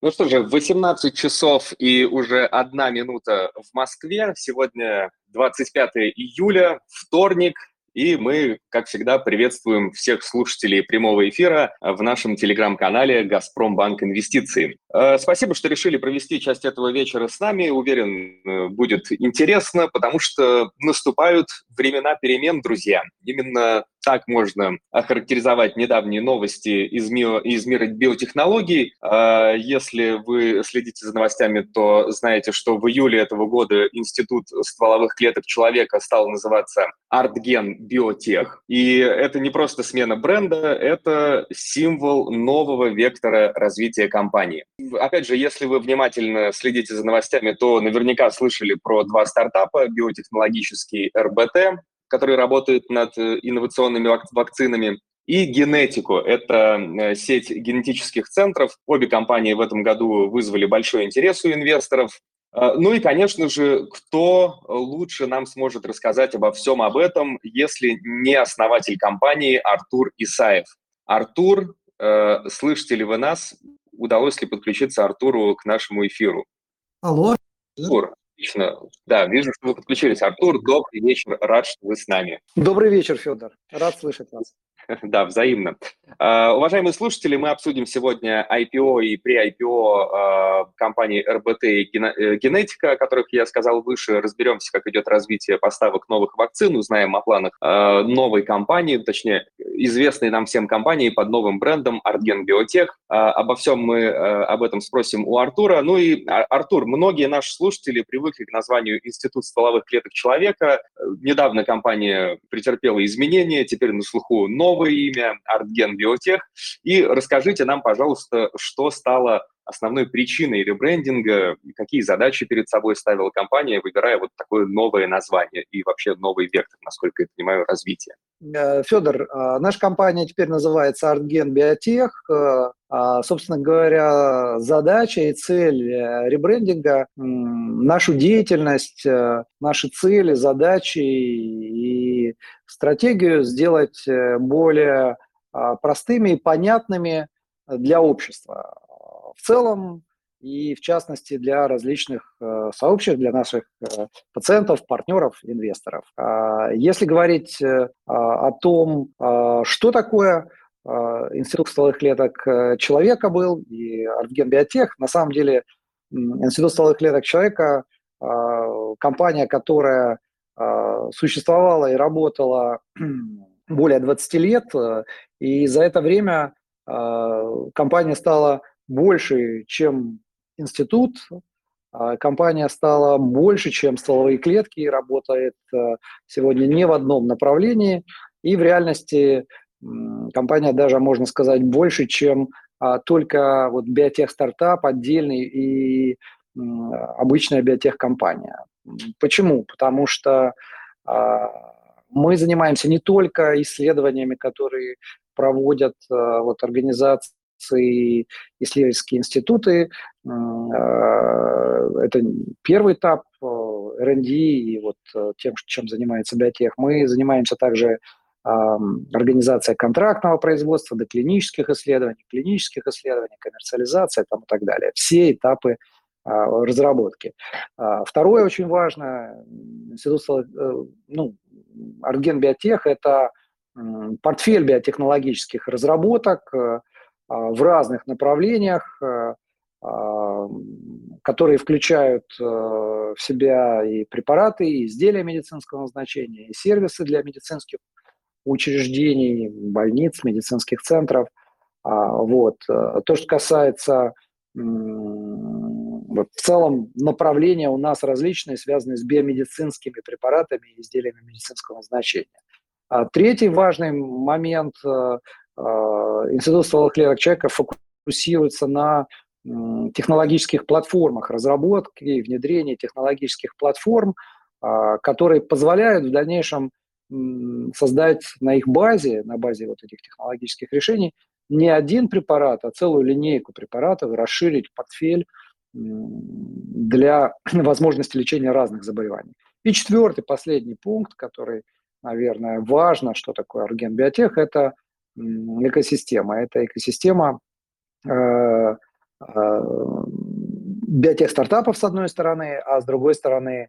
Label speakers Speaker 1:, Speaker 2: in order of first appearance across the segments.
Speaker 1: Ну что же, 18 часов и уже одна минута в Москве. Сегодня 25 июля, вторник, и мы, как всегда, приветствуем всех слушателей прямого эфира в нашем телеграм-канале «Газпромбанк Инвестиции». Э, спасибо, что решили провести часть этого вечера с нами. Уверен, э, будет интересно, потому что наступают времена перемен, друзья. Именно так можно охарактеризовать недавние новости из мира, из мира биотехнологий. А, если вы следите за новостями, то знаете, что в июле этого года Институт стволовых клеток человека стал называться Артген Биотех. И это не просто смена бренда, это символ нового вектора развития компании. Опять же, если вы внимательно следите за новостями, то наверняка слышали про два стартапа, биотехнологический РБТ который работает над э, инновационными вакцинами, и генетику. Это э, сеть генетических центров. Обе компании в этом году вызвали большой интерес у инвесторов. Э, ну и, конечно же, кто лучше нам сможет рассказать обо всем об этом, если не основатель компании Артур Исаев. Артур, слышите ли вы нас? Удалось ли подключиться Артуру к нашему эфиру?
Speaker 2: Алло.
Speaker 1: Артур, Отлично. Да, вижу, что вы подключились. Артур, добрый вечер. Рад, что вы с нами.
Speaker 2: Добрый вечер, Федор. Рад слышать вас.
Speaker 1: Да, взаимно. Uh, уважаемые слушатели, мы обсудим сегодня IPO и pre-IPO uh, а, компании РБТ и э, Генетика, о которых я сказал выше. Разберемся, как идет развитие поставок новых вакцин, узнаем о планах uh, новой компании, точнее, известной нам всем компании под новым брендом Артген Биотех. Обо всем мы об этом спросим у Артура. Ну и, Артур, многие наши слушатели привыкли к названию Институт стволовых клеток человека. Недавно компания претерпела изменения, теперь на слуху новое имя, Артген Биотех. И расскажите нам, пожалуйста, что стало основной причиной ребрендинга, какие задачи перед собой ставила компания, выбирая вот такое новое название и вообще новый вектор, насколько я понимаю, развития.
Speaker 2: Э, Федор, э, наша компания теперь называется Артген Биотех. Э, а, собственно говоря, задача и цель ребрендинга, нашу деятельность, наши цели, задачи и стратегию сделать более а, простыми и понятными для общества в целом и в частности для различных э, сообществ, для наших э, пациентов, партнеров, инвесторов. А если говорить э, о том, э, что такое э, Институт стволовых клеток э, человека был и Артген Биотех, на самом деле Институт стволовых клеток человека э, компания, которая э, существовала и работала более 20 лет, э, и за это время э, компания стала больше, чем институт. А компания стала больше, чем стволовые клетки, и работает э, сегодня не в одном направлении. И в реальности компания даже, можно сказать, больше, чем а, только вот биотех-стартап отдельный и обычная биотех-компания. Почему? Потому что а, мы занимаемся не только исследованиями, которые проводят вот, организации, и исследовательские институты. А, это первый этап э, R&D и вот э, тем, чем занимается биотех. Мы занимаемся также организация контрактного производства, доклинических исследований, клинических исследований, коммерциализация там, и так далее. Все этапы а, разработки. А, второе очень важно, институт, э, ну, Арген Биотех – это портфель биотехнологических разработок, в разных направлениях, а, а, которые включают э, в себя и препараты, и изделия медицинского назначения, и сервисы для медицинских учреждений, больниц, медицинских центров. Вот. Э, то, что касается в целом направления у нас различные, связанные с биомедицинскими препаратами и изделиями медицинского назначения. А третий важный момент э, Э, Институт стволовых клеток человека фокусируется на технологических платформах разработки и внедрения технологических платформ, э, которые позволяют в дальнейшем создать на их базе, на базе вот этих технологических решений, не один препарат, а целую линейку препаратов, расширить портфель для возможности лечения разных заболеваний. И четвертый, последний пункт, который, наверное, важно, что такое Арген это экосистема. Это экосистема э, биотех-стартапов с одной стороны, а с другой стороны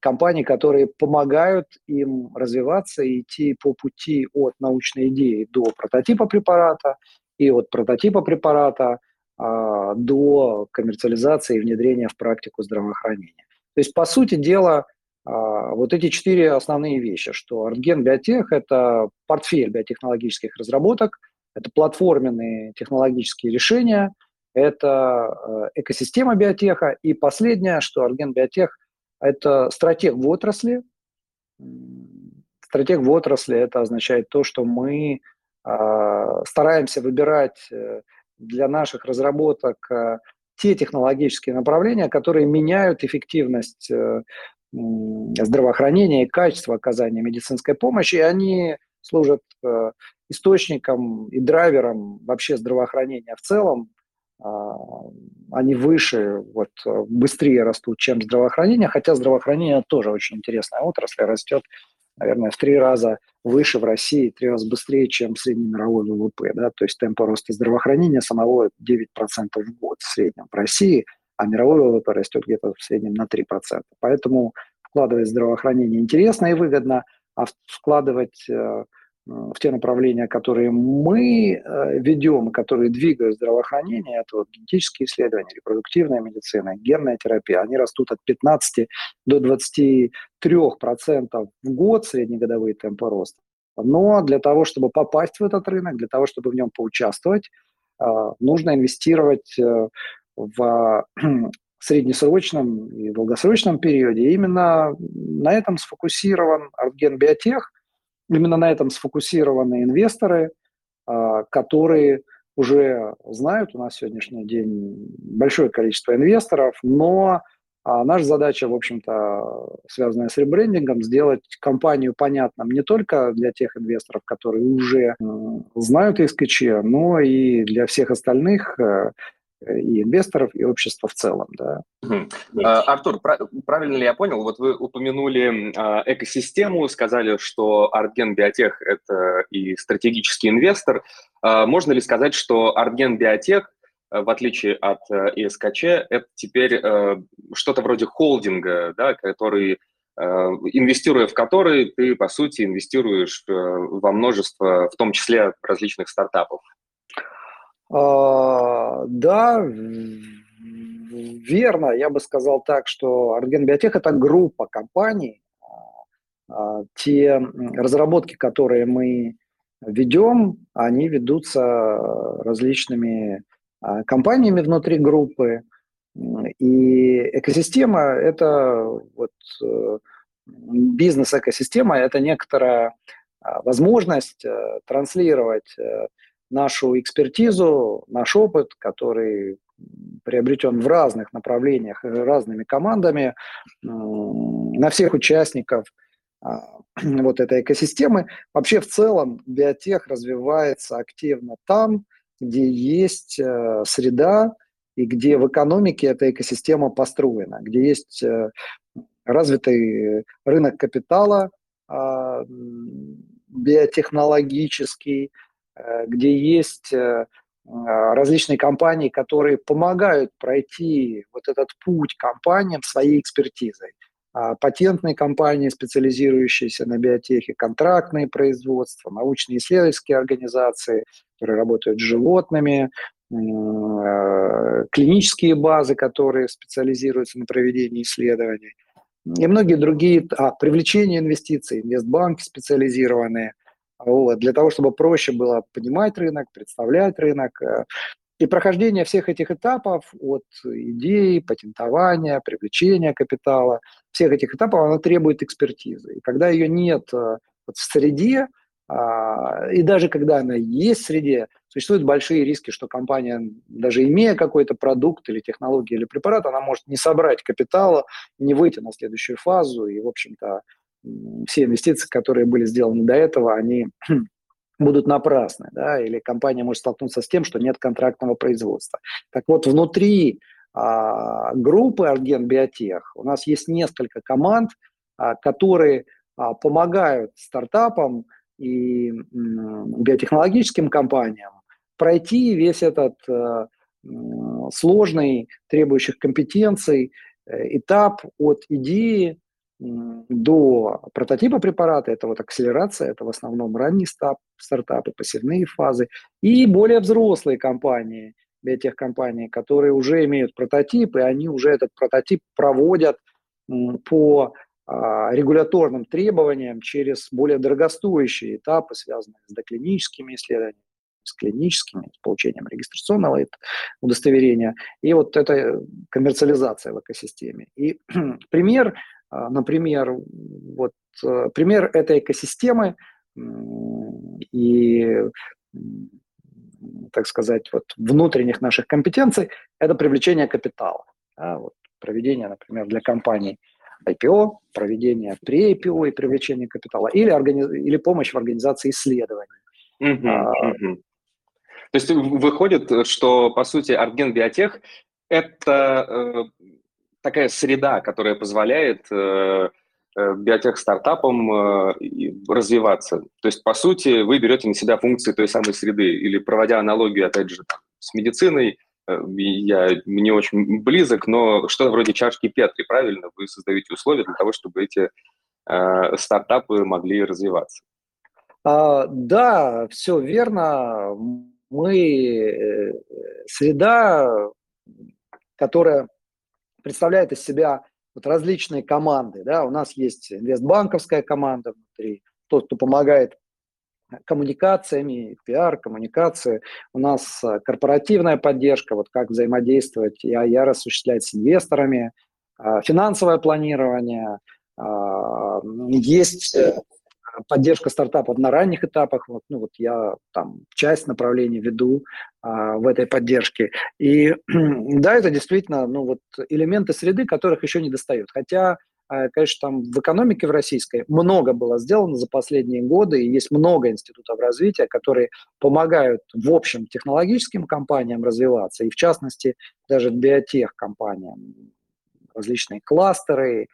Speaker 2: компаний, которые помогают им развиваться и идти по пути от научной идеи до прототипа препарата и от прототипа препарата а, до коммерциализации и внедрения в практику здравоохранения. То есть, по сути дела, вот эти четыре основные вещи, что Артген Биотех – это портфель биотехнологических разработок, это платформенные технологические решения, это э, экосистема биотеха, и последнее, что Артген Биотех – это стратег в отрасли. Стратег в отрасли – это означает то, что мы а, стараемся выбирать э, для наших разработок э, те технологические направления, которые меняют эффективность здравоохранения и качество оказания медицинской помощи, и они служат э, источником и драйвером вообще здравоохранения в целом. Э, они выше, вот, быстрее растут, чем здравоохранение, хотя здравоохранение тоже очень интересная отрасль, растет, наверное, в три раза выше в России, три раза быстрее, чем средний мировой ВВП. Да? То есть темп роста здравоохранения самого 9% в год в среднем в России – а мировой ВВП растет где-то в среднем на 3%. Поэтому вкладывать в здравоохранение интересно и выгодно, а вкладывать э, в те направления, которые мы э, ведем, которые двигают здравоохранение, это вот генетические исследования, репродуктивная медицина, генная терапия, они растут от 15 до 23 процентов в год среднегодовые темпы роста. Но для того, чтобы попасть в этот рынок, для того, чтобы в нем поучаствовать, э, нужно инвестировать в среднесрочном и долгосрочном периоде. именно на этом сфокусирован Артген Биотех, именно на этом сфокусированы инвесторы, а, которые уже знают, у нас сегодняшний день большое количество инвесторов, но а, наша задача, в общем-то, связанная с ребрендингом, сделать компанию понятным не только для тех инвесторов, которые уже знают СКЧ, но и для всех остальных, э, и инвесторов, и общества в целом. Да.
Speaker 1: А, Артур, правильно ли я понял? Вот вы упомянули а, экосистему, сказали, что Артген Биотех – это и стратегический инвестор. А, можно ли сказать, что Артген Биотех, в отличие от ИСКЧ, это теперь что-то вроде холдинга, да, который инвестируя в который, ты, по сути, инвестируешь во множество, в том числе различных стартапов.
Speaker 2: А, да, верно. Я бы сказал так, что Арген Биотех – это группа компаний. А, те разработки, которые мы ведем, они ведутся различными а, компаниями внутри группы. И экосистема – это вот э, бизнес-экосистема, это некоторая возможность э, транслировать э, нашу экспертизу, наш опыт, который приобретен в разных направлениях, разными командами, на всех участников а, вот этой экосистемы. Вообще в целом биотех развивается активно там, где есть э, среда и где в экономике эта экосистема построена, где есть э, развитый рынок капитала а, биотехнологический, где есть э, а, различные компании, которые помогают пройти вот этот путь компаниям своей экспертизой. А, патентные компании, специализирующиеся на биотехе, контрактные производства, научные исследовательские организации, которые работают с животными, э, клинические базы, которые специализируются на проведении исследований, и многие другие, а, привлечение инвестиций, инвестбанки специализированные – для того, чтобы проще было понимать рынок, представлять рынок. Э, и прохождение всех этих этапов от идеи, патентования, привлечения капитала, всех этих этапов, она требует экспертизы. И когда ее нет э, вот в среде, а, и даже когда она есть в среде, существуют большие риски, что компания, даже имея какой-то продукт или технологию или препарат, она может не собрать капитала, не выйти на следующую фазу и, в общем-то, все инвестиции, которые были сделаны до этого, они будут напрасны, да, или компания может столкнуться с тем, что нет контрактного производства. Так вот, внутри а, группы Арген Биотех у нас есть несколько команд, а, которые а, помогают стартапам и м, биотехнологическим компаниям пройти весь этот а, сложный, требующих компетенций этап от идеи до прототипа препарата, это вот акселерация, это в основном ранний стап, стартапы, пассивные фазы, и более взрослые компании, биотехкомпании, которые уже имеют прототип, и они уже этот прототип проводят по а, регуляторным требованиям через более дорогостоящие этапы, связанные с доклиническими исследованиями, с клиническими, с получением регистрационного удостоверения, и вот это коммерциализация в экосистеме. И пример например, вот э, пример этой экосистемы и, так сказать, вот внутренних наших компетенций – это привлечение капитала. Да, вот проведение, например, для компаний IPO, проведение pre-IPO и привлечение капитала, или, организ... или помощь в организации исследований.
Speaker 1: Uh-huh, а, uh-huh. То есть выходит, что, по сути, Арген Биотех – это э, такая среда, которая позволяет э, э, биотех-стартапам э, развиваться. То есть, по сути, вы берете на себя функции той самой среды, или проводя аналогию, опять же, с медициной, я не очень близок, но что-то вроде чашки Петри, правильно? Вы создаете условия для того, чтобы эти стартапы могли развиваться.
Speaker 2: А, да, все верно. Мы среда, которая представляет из себя вот различные команды. Да? У нас есть инвестбанковская команда внутри, тот, кто помогает коммуникациями, пиар, коммуникации. У нас э, корпоративная поддержка, вот как взаимодействовать и IR осуществлять с инвесторами, э, финансовое планирование, э, есть поддержка стартапов на ранних этапах. Вот, ну, вот я там часть направлений веду а, в этой поддержке. И да, это действительно ну, вот элементы среды, которых еще не достают. Хотя а, конечно, там в экономике в российской много было сделано за последние годы, и есть много институтов развития, которые помогают в общем технологическим компаниям развиваться, и в частности даже биотех-компаниям, различные кластеры,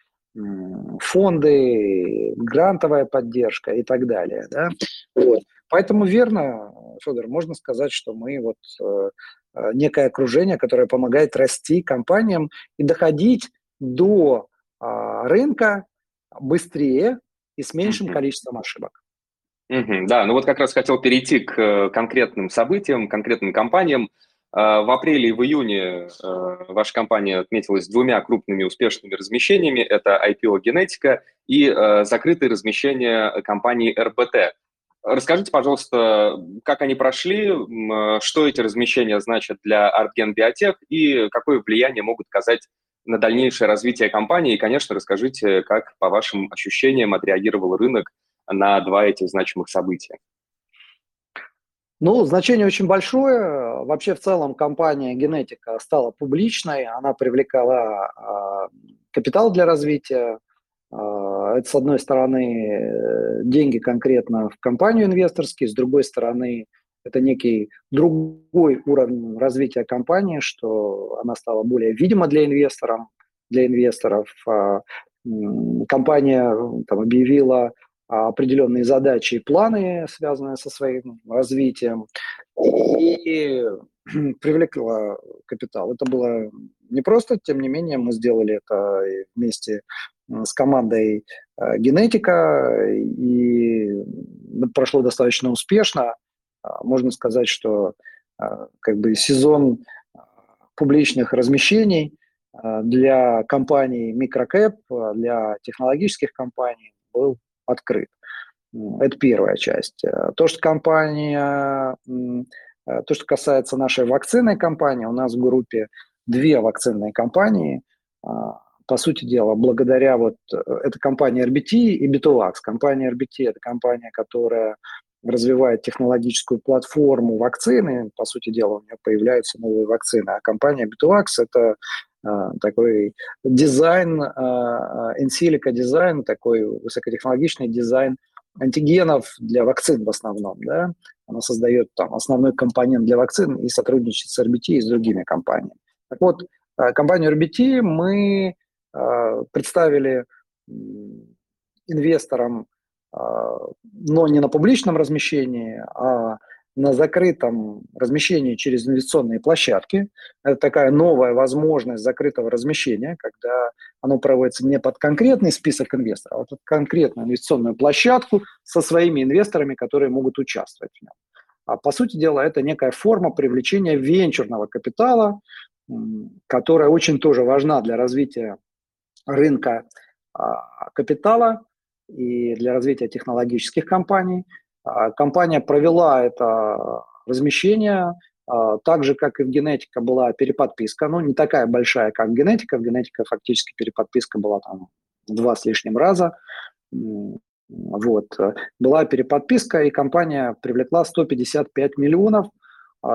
Speaker 2: фонды, грантовая поддержка и так далее. Да? Вот. Поэтому верно, Федор, можно сказать, что мы вот э, э, некое окружение, которое помогает расти компаниям и доходить до э, рынка быстрее и с меньшим mm-hmm. количеством ошибок.
Speaker 1: Mm-hmm, да, ну вот как раз хотел перейти к э, конкретным событиям, конкретным компаниям. А, в апреле и в июне а, ваша компания отметилась двумя крупными успешными размещениями. Это IPO Генетика и а, закрытые размещения компании РБТ. Расскажите, пожалуйста, как они прошли, что эти размещения значат для Artgen Biotech и какое влияние могут оказать на дальнейшее развитие компании. И, конечно, расскажите, как, по вашим ощущениям, отреагировал рынок на два этих значимых события.
Speaker 2: Ну, значение очень большое. Вообще, в целом, компания Генетика стала публичной, она привлекала э, капитал для развития. Э, это, с одной стороны, деньги конкретно в компанию инвесторские, с другой стороны, это некий другой уровень развития компании, что она стала более видима для инвесторов. Для инвесторов. Э, компания там, объявила определенные задачи и планы, связанные со своим развитием, и привлекла капитал. Это было не просто, тем не менее, мы сделали это вместе с командой э, генетика, и прошло достаточно успешно. А, можно сказать, что а, как бы сезон публичных размещений для компаний микрокэп, для технологических компаний был открыт. Это первая часть. Э, то, что компания, э, то, что касается нашей вакцинной компании, у нас в группе две вакцинные компании. А, по сути дела, благодаря вот э, это компания RBT и Betuvax. Компания RBT – это компания, которая развивает технологическую платформу вакцины. По сути дела, у нее появляются новые вакцины. А компания Betuvax – это а, такой дизайн, in silico а, дизайн, такой высокотехнологичный дизайн антигенов для вакцин в основном, да, она создает там основной компонент для вакцин и сотрудничает с RBT и с другими компаниями. Так вот, компанию RBT мы представили инвесторам, но не на публичном размещении, а на закрытом размещении через инвестиционные площадки. Это такая новая возможность закрытого размещения, когда оно проводится не под конкретный список инвесторов, а под конкретную инвестиционную площадку со своими инвесторами, которые могут участвовать в нем. А по сути дела это некая форма привлечения венчурного капитала, которая очень тоже важна для развития рынка а, капитала и для развития технологических компаний. А, компания провела это размещение, а, так же, как и в генетика была переподписка, ну, не такая большая, как генетика, в генетика фактически переподписка была там два с лишним раза, вот. Была переподписка, и компания привлекла 155 миллионов,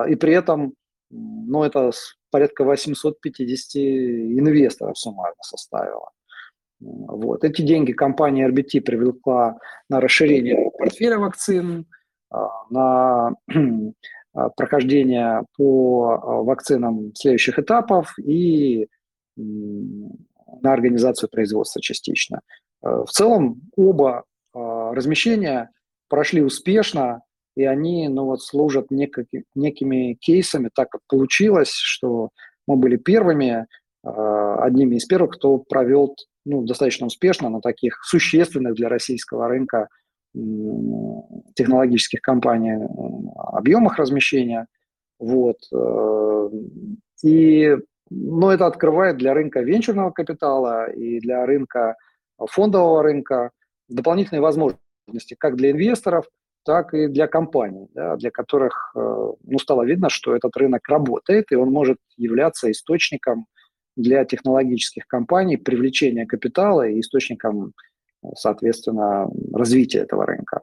Speaker 2: и при этом, ну, это порядка 850 инвесторов суммарно составило. Вот. Эти деньги компания RBT привлекла на расширение портфеля вакцин, а, на а, прохождение по а, вакцинам следующих этапов и на организацию производства частично. В целом оба размещения прошли успешно, и они ну, вот, служат некими, некими кейсами, так как получилось, что мы были первыми, одними из первых, кто провел ну, достаточно успешно на таких существенных для российского рынка технологических компаний объемах размещения. Вот. Э, и, но это открывает для рынка венчурного капитала и для рынка фондового рынка дополнительные возможности как для инвесторов, так и для компаний, да, для которых э, ну, стало видно, что этот рынок работает, и он может являться источником для технологических компаний привлечения капитала и источником, соответственно, развития этого рынка.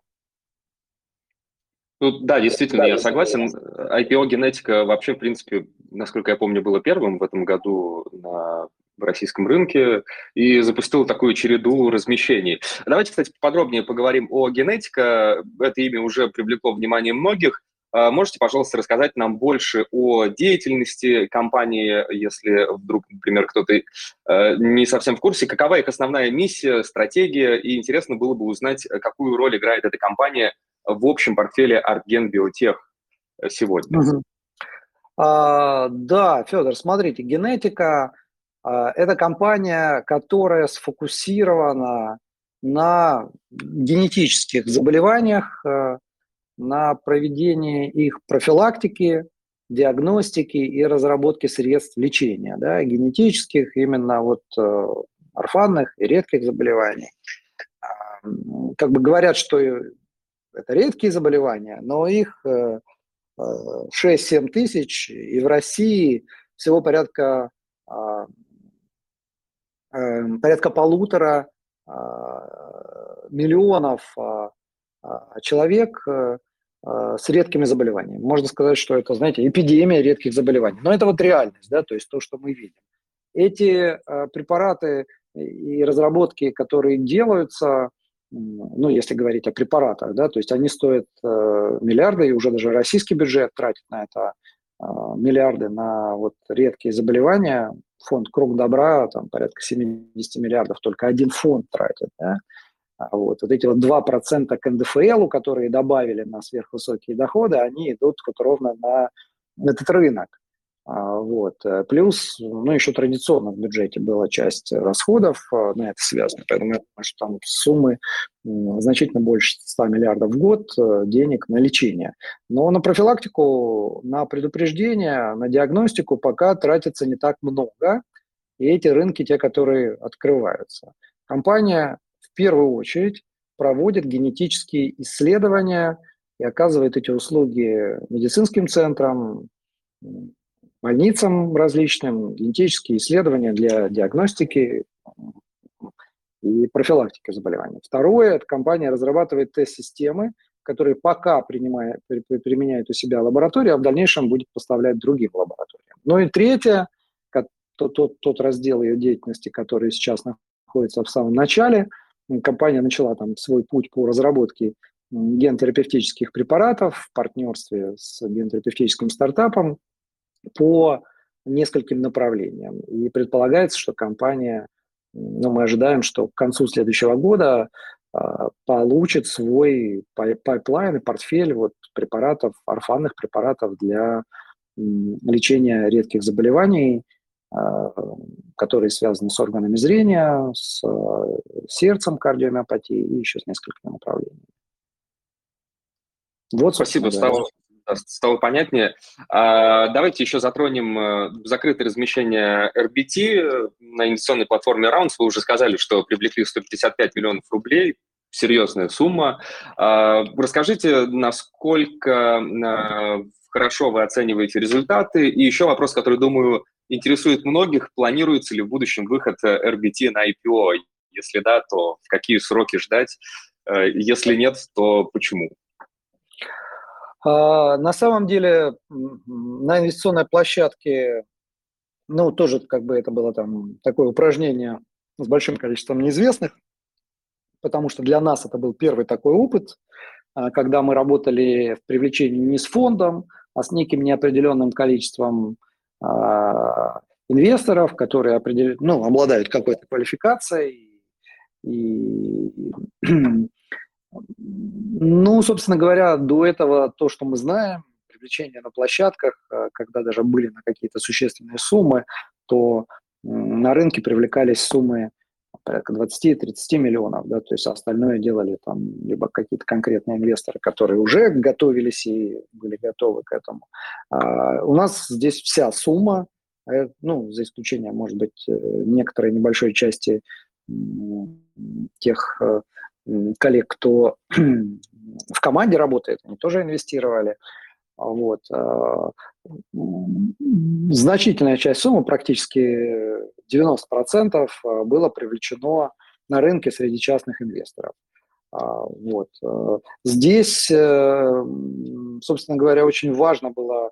Speaker 1: Ну, да, действительно, да, я согласен. IPO генетика вообще, в принципе, насколько я помню, было первым в этом году на российском рынке и запустил такую череду размещений. Давайте, кстати, подробнее поговорим о генетика. Это имя уже привлекло внимание многих. А, можете, пожалуйста, рассказать нам больше о деятельности компании, если вдруг, например, кто-то э, не совсем в курсе, какова их основная миссия, стратегия, и интересно было бы узнать, какую роль играет эта компания в общем портфеле Artgen Biotech сегодня. Угу.
Speaker 2: А, да, Федор, смотрите, генетика а, – это компания, которая сфокусирована на генетических заболеваниях, а, на проведение их профилактики, диагностики и разработки средств лечения, да, генетических, именно вот э, орфанных и редких заболеваний. Как бы говорят, что это редкие заболевания, но их 6-7 э, э, тысяч, и в России всего порядка, а, порядка полутора а, миллионов а, человек Э, с редкими заболеваниями. Можно сказать, что это, знаете, эпидемия редких заболеваний. Но это вот реальность, да, то есть то, что мы видим. Эти э, препараты и разработки, которые делаются, ну, если говорить о препаратах, да, то есть они стоят э, миллиарды, и уже даже российский бюджет тратит на это э, миллиарды на вот редкие заболевания. Фонд «Круг добра» там порядка 70 миллиардов, только один фонд тратит, да, а вот, вот эти вот 2% к НДФЛ, которые добавили на сверхвысокие доходы, они идут вот ровно на этот рынок. А, вот. Плюс, ну, еще традиционно в бюджете была часть расходов а, на это связано, поэтому я думаю, что там суммы значительно больше 100 миллиардов в год э, денег на лечение. Но на профилактику, на предупреждение, на диагностику пока тратится не так много, и эти рынки те, которые открываются. Компания первую очередь проводит генетические исследования и оказывает эти услуги медицинским центрам, больницам различным, генетические исследования для диагностики и профилактики заболеваний. Второе, эта компания разрабатывает тест-системы, которые пока принимает, применяет у себя лаборатория, а в дальнейшем будет поставлять другим лабораториям. Ну и третье, тот, тот, тот раздел ее деятельности, который сейчас находится в самом начале – компания начала там свой путь по разработке гентерапевтических препаратов в партнерстве с гентерапевтическим стартапом по нескольким направлениям. И предполагается, что компания, ну, мы ожидаем, что к концу следующего года э, получит свой pipeline и портфель вот препаратов, орфанных препаратов для лечения редких заболеваний, которые связаны с органами зрения, с сердцем, кардиомиопатией и еще с несколькими направлениями.
Speaker 1: Вот, Спасибо, стало, стало понятнее. А, давайте еще затронем э, закрытое размещение RBT на инвестиционной платформе Rounds. Вы уже сказали, что привлекли 155 миллионов рублей серьезная сумма. А, расскажите, насколько а, хорошо вы оцениваете результаты? И еще вопрос, который, думаю, интересует многих. Планируется ли в будущем выход RBT на IPO? Если да, то в какие сроки ждать? Э, если нет, то почему?
Speaker 2: А, на самом деле на инвестиционной площадке, ну, тоже как бы это было там такое упражнение с большим количеством неизвестных потому что для нас это был первый такой опыт, а, когда мы работали в привлечении не с фондом, а с неким неопределенным количеством а, инвесторов, которые определяют, ну, обладают какой-то квалификацией. И, ну, собственно говоря, до этого то, что мы знаем, привлечение на площадках, а, когда даже были на какие-то существенные суммы, то на рынке привлекались суммы порядка 20-30 миллионов, да, то есть остальное делали там либо какие-то конкретные инвесторы, которые уже готовились и были готовы к этому. А у нас здесь вся сумма, э, ну, за исключением, может быть, э, некоторой небольшой части тех э, коллег, кто в команде работает, они тоже инвестировали. Вот. Значительная часть суммы, практически 90% э, было привлечено на рынке среди частных инвесторов. А, вот. Э, здесь, э, собственно говоря, очень важно было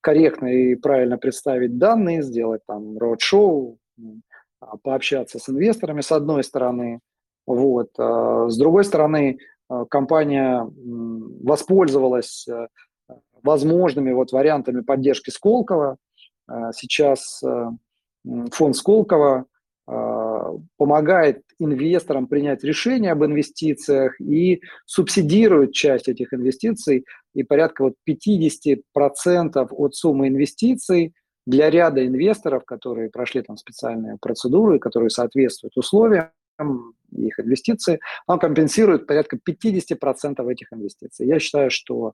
Speaker 2: корректно и правильно представить данные, сделать там роуд-шоу, пообщаться с инвесторами с одной стороны. Вот. С другой стороны, компания воспользовалась возможными вот вариантами поддержки Сколково. Сейчас фонд Сколково а, помогает инвесторам принять решение об инвестициях и субсидирует часть этих инвестиций и порядка вот 50% от суммы инвестиций для ряда инвесторов, которые прошли там специальные процедуры, которые соответствуют условиям, их инвестиции, он компенсирует порядка 50% этих инвестиций. Я считаю, что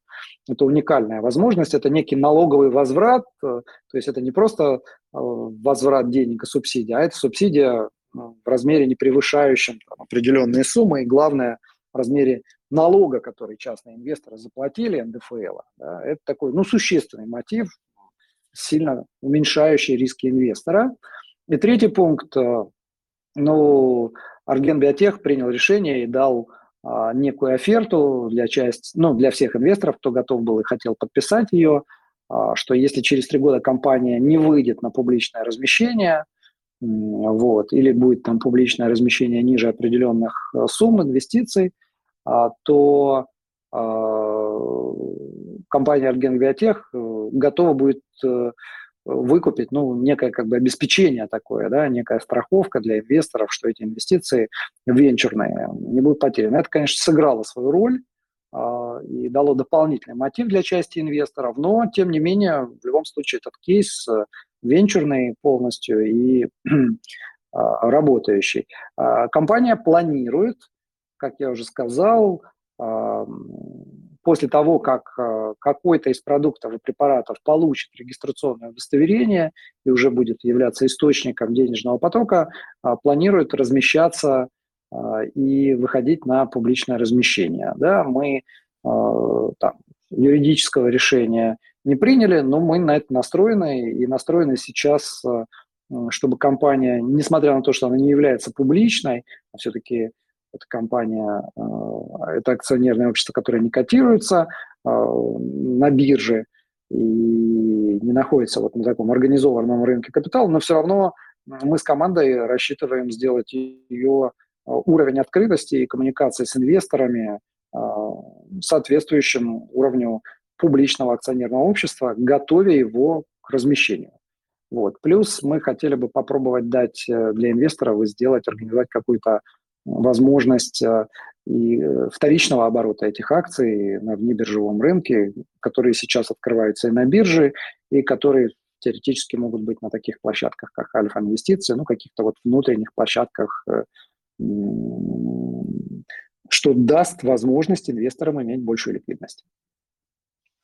Speaker 2: это уникальная возможность, это некий налоговый возврат, э, то есть это не просто э, возврат денег и субсидия, а это субсидия ну, в размере не превышающем там, определенные суммы, и главное, в размере налога, который частные инвесторы заплатили, НДФЛ. Да, это такой ну, существенный мотив, сильно уменьшающий риски инвестора. И третий пункт, э, ну, Арген Биотех принял решение и дал а, некую оферту для часть, ну, для всех инвесторов, кто готов был и хотел подписать ее, а, что если через три года компания не выйдет на публичное размещение, вот, или будет там публичное размещение ниже определенных а, сумм инвестиций, а, то а, компания Арген Биотех э, готова будет э, выкупить, ну, некое как бы обеспечение такое, да, некая страховка для инвесторов, что эти инвестиции венчурные не будут потеряны. Это, конечно, сыграло свою роль э, и дало дополнительный мотив для части инвесторов, но, тем не менее, в любом случае этот кейс э, венчурный полностью и э, работающий. Э, компания планирует, как я уже сказал, после того, как э, какой-то из продуктов и препаратов получит регистрационное удостоверение и уже будет являться источником денежного потока, а, планирует размещаться а, и выходить на публичное размещение. Да, мы а, там, юридического решения не приняли, но мы на это настроены и настроены сейчас, чтобы компания, несмотря на то, что она не является публичной, а все-таки это компания, э, это акционерное общество, которое не котируется э, на бирже и не находится вот на таком организованном рынке капитала, но все равно мы с командой рассчитываем сделать ее э, уровень открытости и коммуникации с инвесторами соответствующим уровню публичного акционерного общества, готовя его к размещению. Вот. Плюс мы хотели бы попробовать дать для инвесторов и сделать, организовать какую-то возможность и вторичного оборота этих акций на внебиржевом рынке, которые сейчас открываются и на бирже, и которые теоретически могут быть на таких площадках, как Альфа Инвестиции, ну, каких-то вот внутренних площадках, что даст возможность инвесторам иметь большую ликвидность.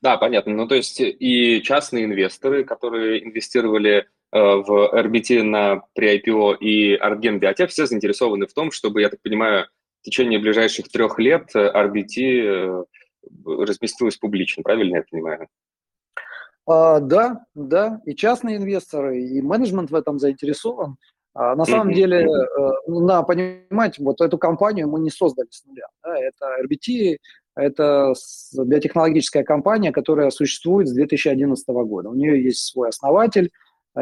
Speaker 1: Да, понятно. Ну, то есть и частные инвесторы, которые инвестировали э, в RBT на при IPO и Argen Biotech, все заинтересованы в том, чтобы, я так понимаю, в течение ближайших трех лет RBT э, разместилась публично, правильно я понимаю?
Speaker 2: А, да, да, и частные инвесторы, и менеджмент в этом заинтересован. А, на самом mm-hmm. деле, э, надо понимать, вот эту компанию мы не создали с нуля. Да, это RBT, это биотехнологическая компания, которая существует с 2011 года. У нее есть свой основатель,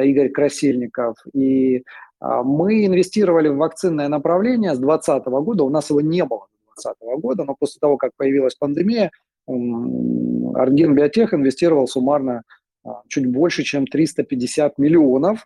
Speaker 2: Игорь Красильников, и а, мы инвестировали в вакцинное направление с 2020 года, у нас его не было с 2020 года, но после того, как появилась пандемия, Арген Биотех инвестировал суммарно чуть больше, чем 350 миллионов,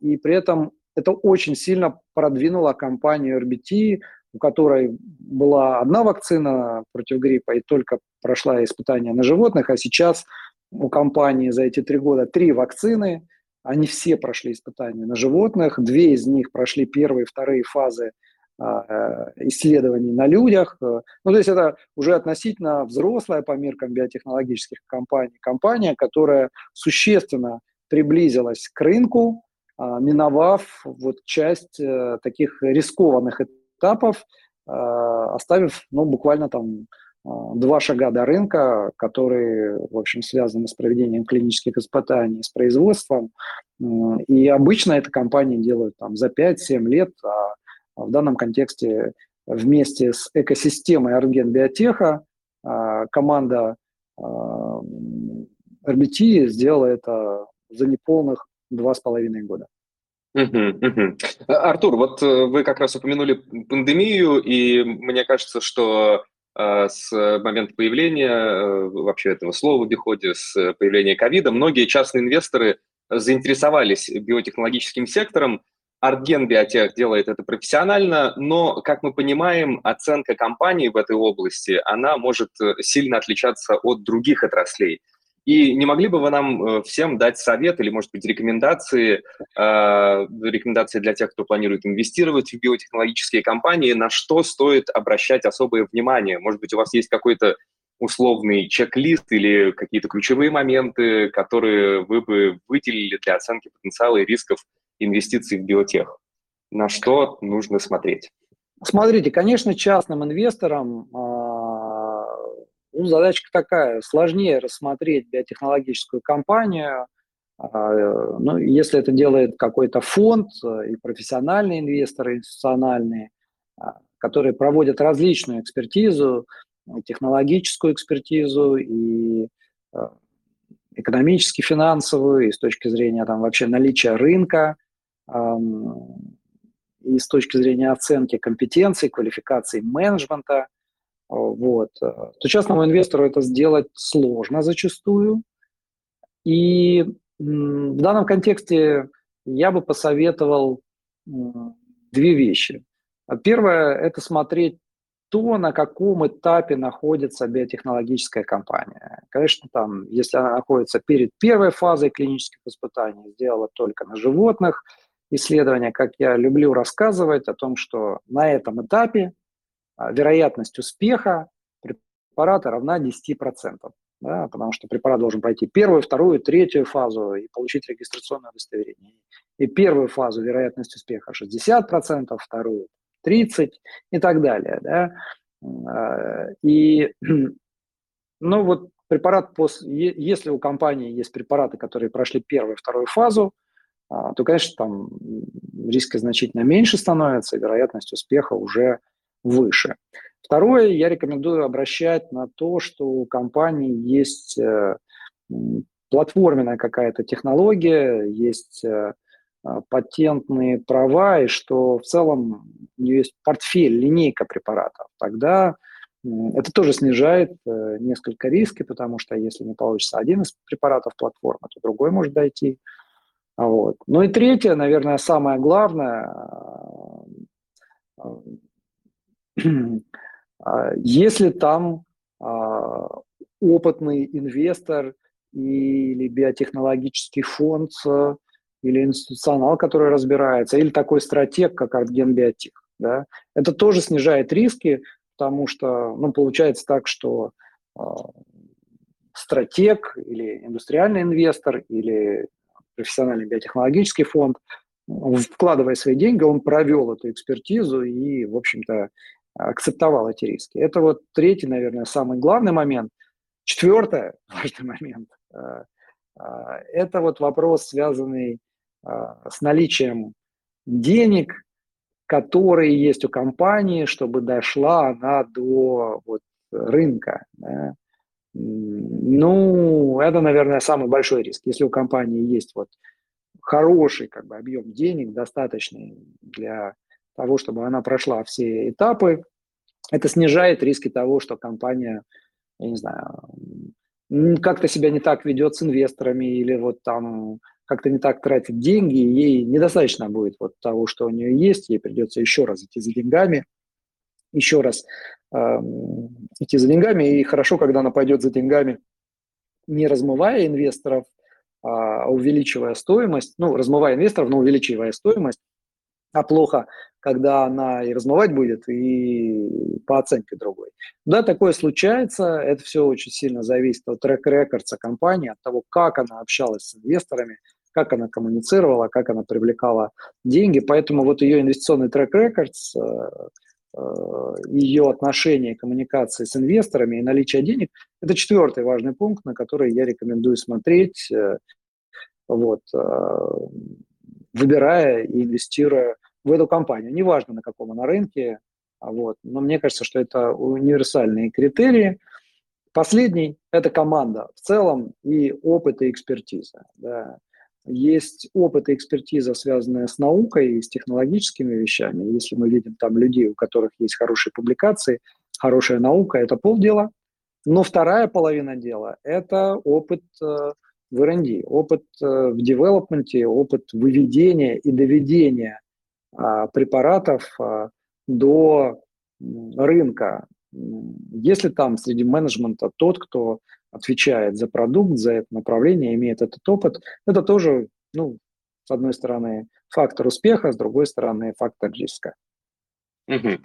Speaker 2: и при этом это очень сильно продвинуло компанию RBT, у которой была одна вакцина против гриппа и только прошла испытания на животных, а сейчас у компании за эти три года три вакцины, они все прошли испытания на животных, две из них прошли первые и вторые фазы а, э, исследований на людях. Ну, то есть это уже относительно взрослая по меркам биотехнологических компаний, компания, которая существенно приблизилась к рынку, а, миновав вот часть э, таких рискованных этапов, а, оставив ну, буквально там два шага до рынка, которые, в общем, связаны с проведением клинических испытаний, с производством. И обычно это компании делают там за 5-7 лет, а в данном контексте вместе с экосистемой Арген Биотеха команда RBT сделала это за неполных два с половиной года.
Speaker 1: Артур, вот э, вы как раз упомянули пандемию, и мне кажется, что э, с момента появления э, вообще этого слова в обиходе, с появления ковида, многие частные инвесторы заинтересовались биотехнологическим сектором. Артген Биотех делает это профессионально, но, как мы понимаем, оценка компании в этой области, она может сильно отличаться от других отраслей. И не могли бы вы нам э, всем дать совет или, может быть, рекомендации, э, рекомендации для тех, кто планирует инвестировать в биотехнологические компании, на что стоит обращать особое внимание? Может быть, у вас есть какой-то условный чек-лист или какие-то ключевые моменты, которые вы бы выделили для оценки потенциала и рисков инвестиций в биотех? На что нужно смотреть?
Speaker 2: Смотрите, конечно, частным инвесторам а, ну, задачка такая, сложнее рассмотреть биотехнологическую компанию, а, ну, если это делает какой-то фонд э, и профессиональные инвесторы, институциональные, а, которые проводят различную экспертизу, технологическую экспертизу и э, экономически финансовую, и с точки зрения там, вообще наличия рынка, и с точки зрения оценки компетенций, квалификации менеджмента – вот. То частному инвестору это сделать сложно зачастую. И в данном контексте я бы посоветовал две вещи. Первое – это смотреть то, на каком этапе находится биотехнологическая компания. Конечно, там, если она находится перед первой фазой клинических испытаний, сделала только на животных исследования, как я люблю рассказывать о том, что на этом этапе вероятность успеха препарата равна 10%. Да, потому что препарат должен пройти первую, вторую, третью фазу и получить регистрационное удостоверение. И первую фазу вероятность успеха 60%, вторую 30% и так далее. Да. А, и ну вот препарат, после, если у компании есть препараты, которые прошли первую, вторую фазу, а, то, конечно, там риски значительно меньше становятся, и вероятность успеха уже выше. Второе, я рекомендую обращать на то, что у компании есть э, платформенная какая-то технология, есть э, а, патентные права, и что в целом у нее есть портфель, линейка препаратов. Тогда это тоже снижает э, несколько риски, потому что если не получится один из препаратов платформы, то другой может дойти. Вот. Ну и третье, наверное, самое главное, если там опытный инвестор или биотехнологический фонд или институционал, который разбирается, или такой стратег, как Артген Биотех. Да? Это тоже снижает риски, потому что ну, получается так, что э, стратег или индустриальный инвестор или профессиональный биотехнологический фонд, вкладывая свои деньги, он провел эту экспертизу и, в общем-то, акцептовал эти риски. Это вот третий, наверное, самый главный момент. Четвертый важный момент э, – это вот вопрос, связанный а, с наличием денег, которые есть у компании, чтобы дошла она до вот, рынка. Да. Ну, это, наверное, самый большой риск. Если у компании есть вот хороший как бы, объем денег, достаточный для того, чтобы она прошла все этапы, это снижает риски того, что компания, я не знаю, как-то себя не так ведет с инвесторами или вот там как-то не так тратит деньги, ей недостаточно будет вот того, что у нее есть, ей придется еще раз идти за деньгами, еще раз э, идти за деньгами, и хорошо, когда она пойдет за деньгами, не размывая инвесторов, а увеличивая стоимость, ну, размывая инвесторов, но увеличивая стоимость, а плохо, когда она и размывать будет, и по оценке другой. Да, такое случается, это все очень сильно зависит от трек-рекордса компании, от того, как она общалась с инвесторами, как она коммуницировала, как она привлекала деньги. Поэтому вот ее инвестиционный трек-рекордс, э, э, ее отношения, коммуникации с инвесторами и наличие денег – это четвертый важный пункт, на который я рекомендую смотреть, э, вот, выбирая и инвестируя в эту компанию. Неважно, на каком она рынке, вот, но мне кажется, что это универсальные критерии. Последний – это команда в целом и опыт и экспертиза. Да. Есть опыт и экспертиза, связанная с наукой и с технологическими вещами. Если мы видим там людей, у которых есть хорошие публикации, хорошая наука – это полдела. Но вторая половина дела – это опыт э, в R&D, опыт э, в девелопменте, опыт выведения и доведения а, препаратов а, до рынка. Если там среди менеджмента тот, кто отвечает за продукт, за это направление, имеет этот опыт, это тоже, ну, с одной стороны, фактор успеха, с другой стороны, фактор риска.
Speaker 1: Угу.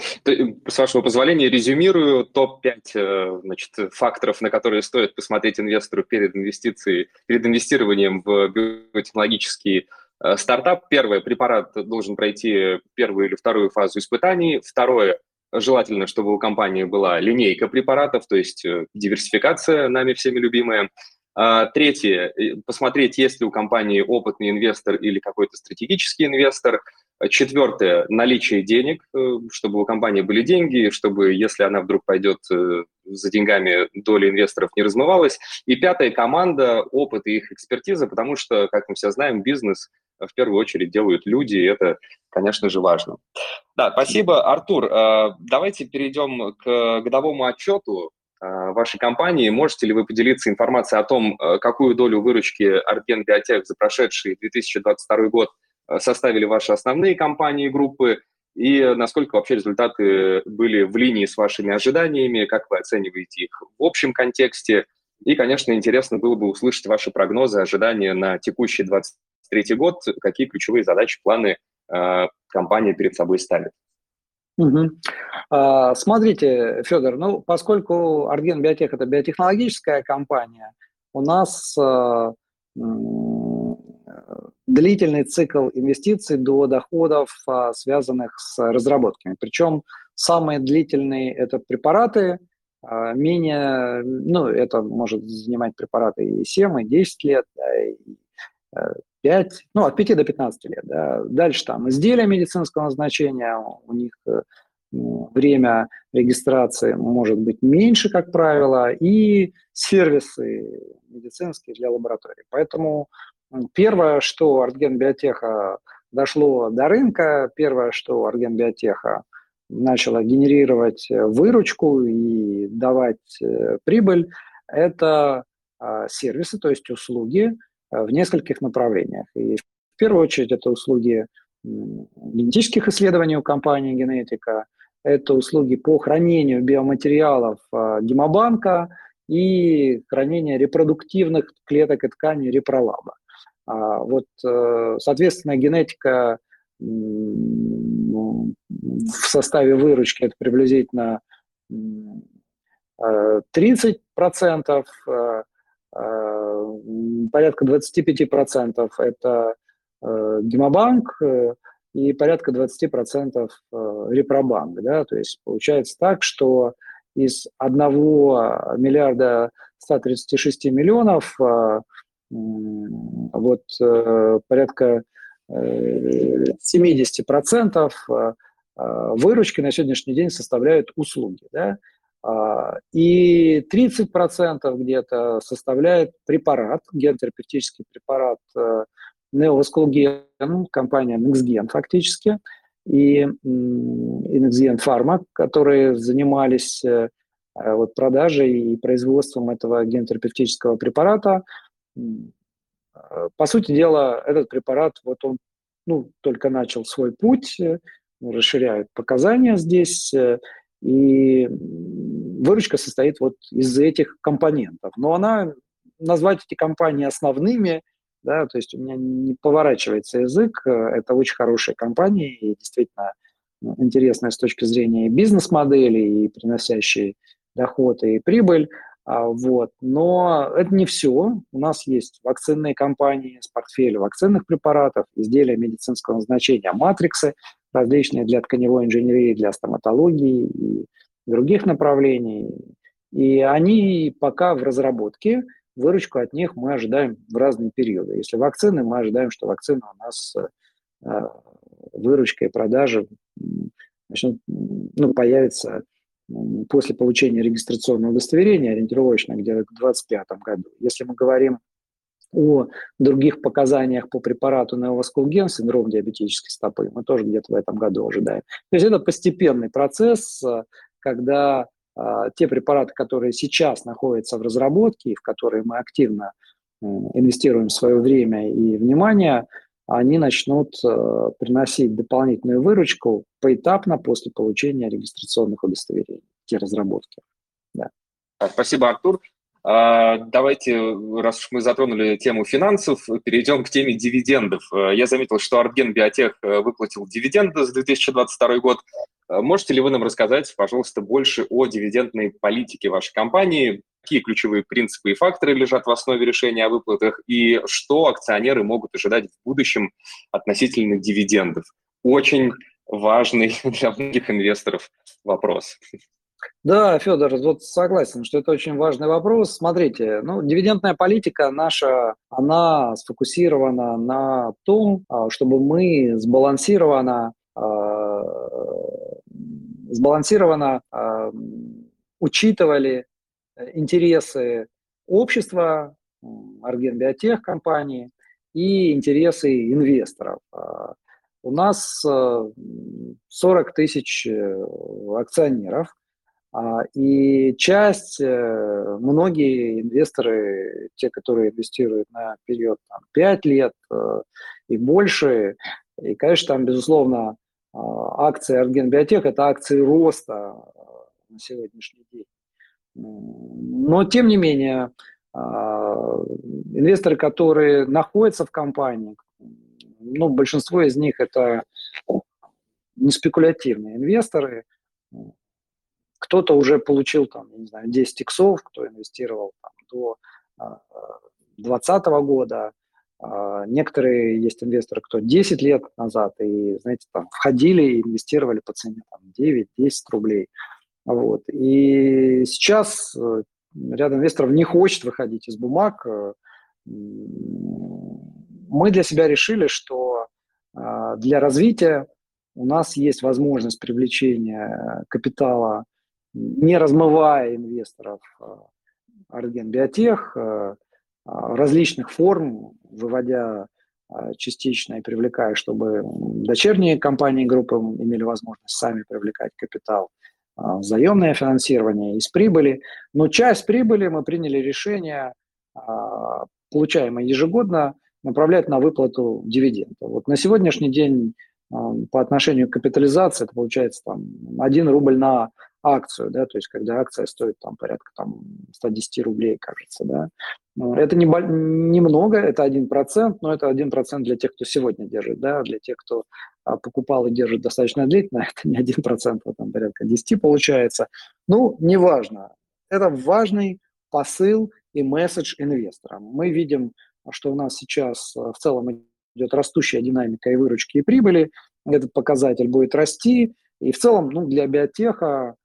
Speaker 1: С вашего позволения резюмирую топ-5 э, значит, факторов, на которые стоит посмотреть инвестору перед инвестицией, перед инвестированием в биотехнологический э, стартап. Первое, препарат должен пройти первую или вторую фазу испытаний. Второе, Желательно, чтобы у компании была линейка препаратов, то есть э, диверсификация, нами всеми любимая. А, третье, посмотреть, есть ли у компании опытный инвестор или какой-то стратегический инвестор. Четвертое, наличие денег, э, чтобы у компании были деньги, чтобы, если она вдруг пойдет за деньгами, доля инвесторов не размывалась. И пятое, команда, опыт и их экспертиза, потому что, как мы все знаем, бизнес в первую очередь делают люди, и это, конечно же, важно. Да, спасибо, Артур. Э, давайте перейдем к годовому отчету э, вашей компании. Можете ли вы поделиться информацией о том, э, какую долю выручки Argen Biotech за прошедший 2022 год составили ваши основные компании группы, и насколько вообще результаты были в линии с вашими ожиданиями, как вы оцениваете их в общем контексте. И, конечно, интересно было бы услышать ваши прогнозы, ожидания на текущий 2023 год, какие ключевые задачи, планы Э, компания перед собой ставит.
Speaker 2: Угу. А, смотрите, Федор, ну, поскольку Арген Биотех – это биотехнологическая компания, у нас а, длительный цикл инвестиций до доходов, а, связанных с разработками. Причем самые длительные – это препараты, а, менее, ну, это может занимать препараты и 7, и 10 лет, да, и 5, ну, от 5 до 15 лет. Да. Дальше там изделия медицинского назначения, у них э, время регистрации может быть меньше, как правило, и сервисы медицинские для лабораторий. Поэтому первое, что Артген Биотеха дошло до рынка, первое, что Артген Биотеха начала генерировать э, выручку и давать э, прибыль, это а, сервисы, то есть услуги, Э, в нескольких направлениях. И в первую очередь это услуги генетических исследований у компании «Генетика», Это услуги по хранению биоматериалов Гемобанка и хранение репродуктивных клеток и тканей Репролаба. Вот, соответственно, генетика в составе выручки это приблизительно 30%, э, э, порядка 25% это э, Гемобанк и порядка 20% Репробанк. Да? То есть получается так, что из 1 миллиарда 136 миллионов вот порядка 70% выручки на сегодняшний день составляют услуги. Да? А, и 30% где-то составляет препарат, генотерапевтический препарат Neovasculgen, э, компания NextGen фактически, и, и Pharma, которые занимались э, вот, продажей и производством этого генотерапевтического препарата. По сути дела, этот препарат, вот он ну, только начал свой путь, э, расширяют показания здесь, и выручка состоит вот из этих компонентов. Но она, назвать эти компании основными, да, то есть у меня не поворачивается язык, это очень хорошие компании и действительно интересная с точки зрения бизнес-модели и приносящие доход и прибыль. А, вот. Но это не все. У нас есть вакцинные компании с портфелем вакцинных препаратов, изделия медицинского назначения, матриксы различные для тканевой инженерии, для стоматологии и других направлений. И они пока в разработке, выручку от них мы ожидаем в разные периоды. Если вакцины, мы ожидаем, что вакцина у нас э, выручка и продажи начнут, ну, появится после получения регистрационного удостоверения, ориентировочно где-то к 2025 году. Если мы говорим о других показаниях по препарату Neovasculgen, синдром диабетической стопы, мы тоже где-то в этом году ожидаем. То есть это постепенный процесс, когда а, те препараты, которые сейчас находятся в разработке, и в которые мы активно инвестируем свое время и внимание, они начнут э, приносить дополнительную выручку поэтапно после получения регистрационных удостоверений, те разработки.
Speaker 1: Да. Спасибо, Артур. А, давайте, раз уж мы затронули тему финансов, перейдем к теме дивидендов. А, я заметил, что Артген Биотех э, выплатил дивиденды за 2022 год. А, можете ли вы нам рассказать, пожалуйста, больше о дивидендной политике вашей компании? Какие ключевые принципы и факторы лежат в основе решения о выплатах? И что акционеры могут ожидать в будущем относительно дивидендов? Очень важный для многих инвесторов вопрос.
Speaker 2: Да, Федор, вот согласен, что это очень важный вопрос. Смотрите, ну, дивидендная политика наша, она сфокусирована на том, а, чтобы мы сбалансированно, а, сбалансированно а, учитывали интересы общества, Арген Биотех компании и интересы инвесторов. У нас 40 тысяч э, акционеров – и часть, э, многие инвесторы, те, которые инвестируют на период там, 5 лет э, и больше, и, конечно, там, безусловно, а, акции Арген Биотех – это акции роста э, на сегодняшний день. Но, тем не менее, а, инвесторы, которые находятся в компании, ну, большинство из них – это не спекулятивные инвесторы, кто-то уже получил там, не знаю, 10 иксов, кто инвестировал там, до 2020 а, года. А, некоторые есть инвесторы, кто 10 лет назад и, знаете, там входили и инвестировали по цене там, 9-10 рублей. Вот. И сейчас э, ряд инвесторов не хочет выходить из бумаг. Э, мы для себя решили, что а, для развития у нас есть возможность привлечения капитала не размывая инвесторов Арген Биотех, э, а, различных форм, выводя а, частично и привлекая, чтобы дочерние компании группы имели возможность сами привлекать капитал, а, заемное финансирование из прибыли. Но часть прибыли мы приняли решение, получаемое ежегодно, направлять на выплату дивидендов. Вот на сегодняшний день по отношению к капитализации, это получается там 1 рубль на акцию, да, то есть когда акция стоит там порядка там 110 рублей, кажется, да. Это не, немного, это 1%, но это 1% для тех, кто сегодня держит, да, для тех, кто а, покупал и держит достаточно длительно, это не 1%, а там порядка 10 получается. Ну, неважно. Это важный посыл и месседж инвесторам. Мы видим, что у нас сейчас а, в целом идет растущая динамика и выручки, и прибыли. Этот показатель будет расти. И в целом ну, для биотеха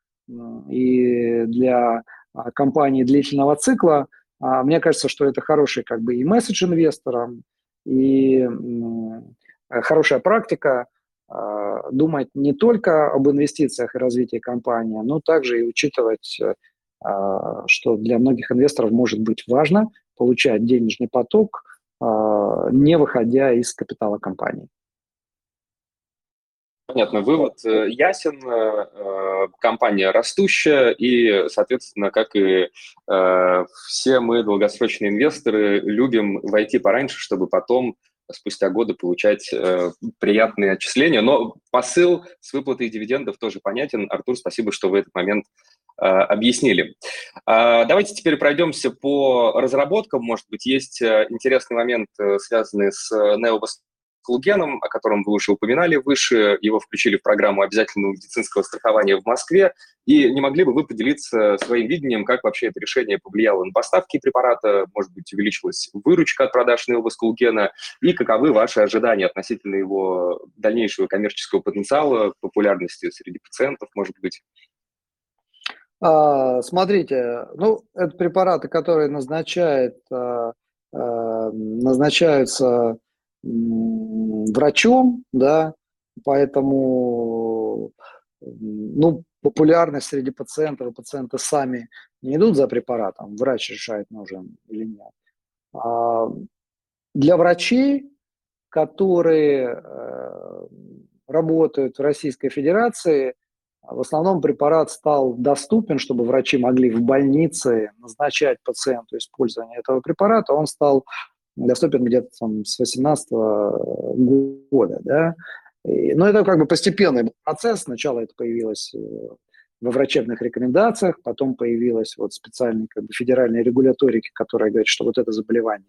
Speaker 2: и для а, компании длительного цикла, а, мне кажется, что это хороший как бы и месседж инвесторам, и хорошая практика а, думать не только об инвестициях и развитии компании, но также и учитывать, что для многих инвесторов может быть важно получать денежный поток, не выходя из капитала компании.
Speaker 1: Понятно, вывод э, ясен. Э, э, компания растущая, и, соответственно, как и все мы, долгосрочные инвесторы, любим войти пораньше, чтобы потом спустя годы получать приятные отчисления. Но посыл с выплатой дивидендов тоже понятен. Артур, спасибо, что вы этот момент объяснили. А, давайте теперь пройдемся по разработкам. Может быть, есть интересный момент, связанный с Neobus Клугеном, о котором вы уже упоминали выше. Его включили в программу обязательного медицинского страхования в Москве. И не могли бы вы поделиться своим видением, как вообще это решение повлияло на поставки препарата, может быть, увеличилась выручка от продаж Клугена, и каковы ваши ожидания относительно его дальнейшего коммерческого потенциала, популярности среди пациентов, может быть?
Speaker 2: А, смотрите, ну, это препараты, которые назначает, а, а, назначаются врачом, да, поэтому, ну, популярность среди пациентов, пациенты сами не идут за препаратом, врач решает, нужен или нет. А для врачей, которые э, работают в Российской Федерации, в основном препарат стал доступен, чтобы врачи могли в больнице назначать пациенту использование этого препарата. Он стал доступен где-то там с 18 года, да. Но это как бы постепенный процесс. Сначала это появилось э, во врачебных рекомендациях, потом появилась вот специальная как бы, федеральная регуляторика, которая говорит, что вот это заболевание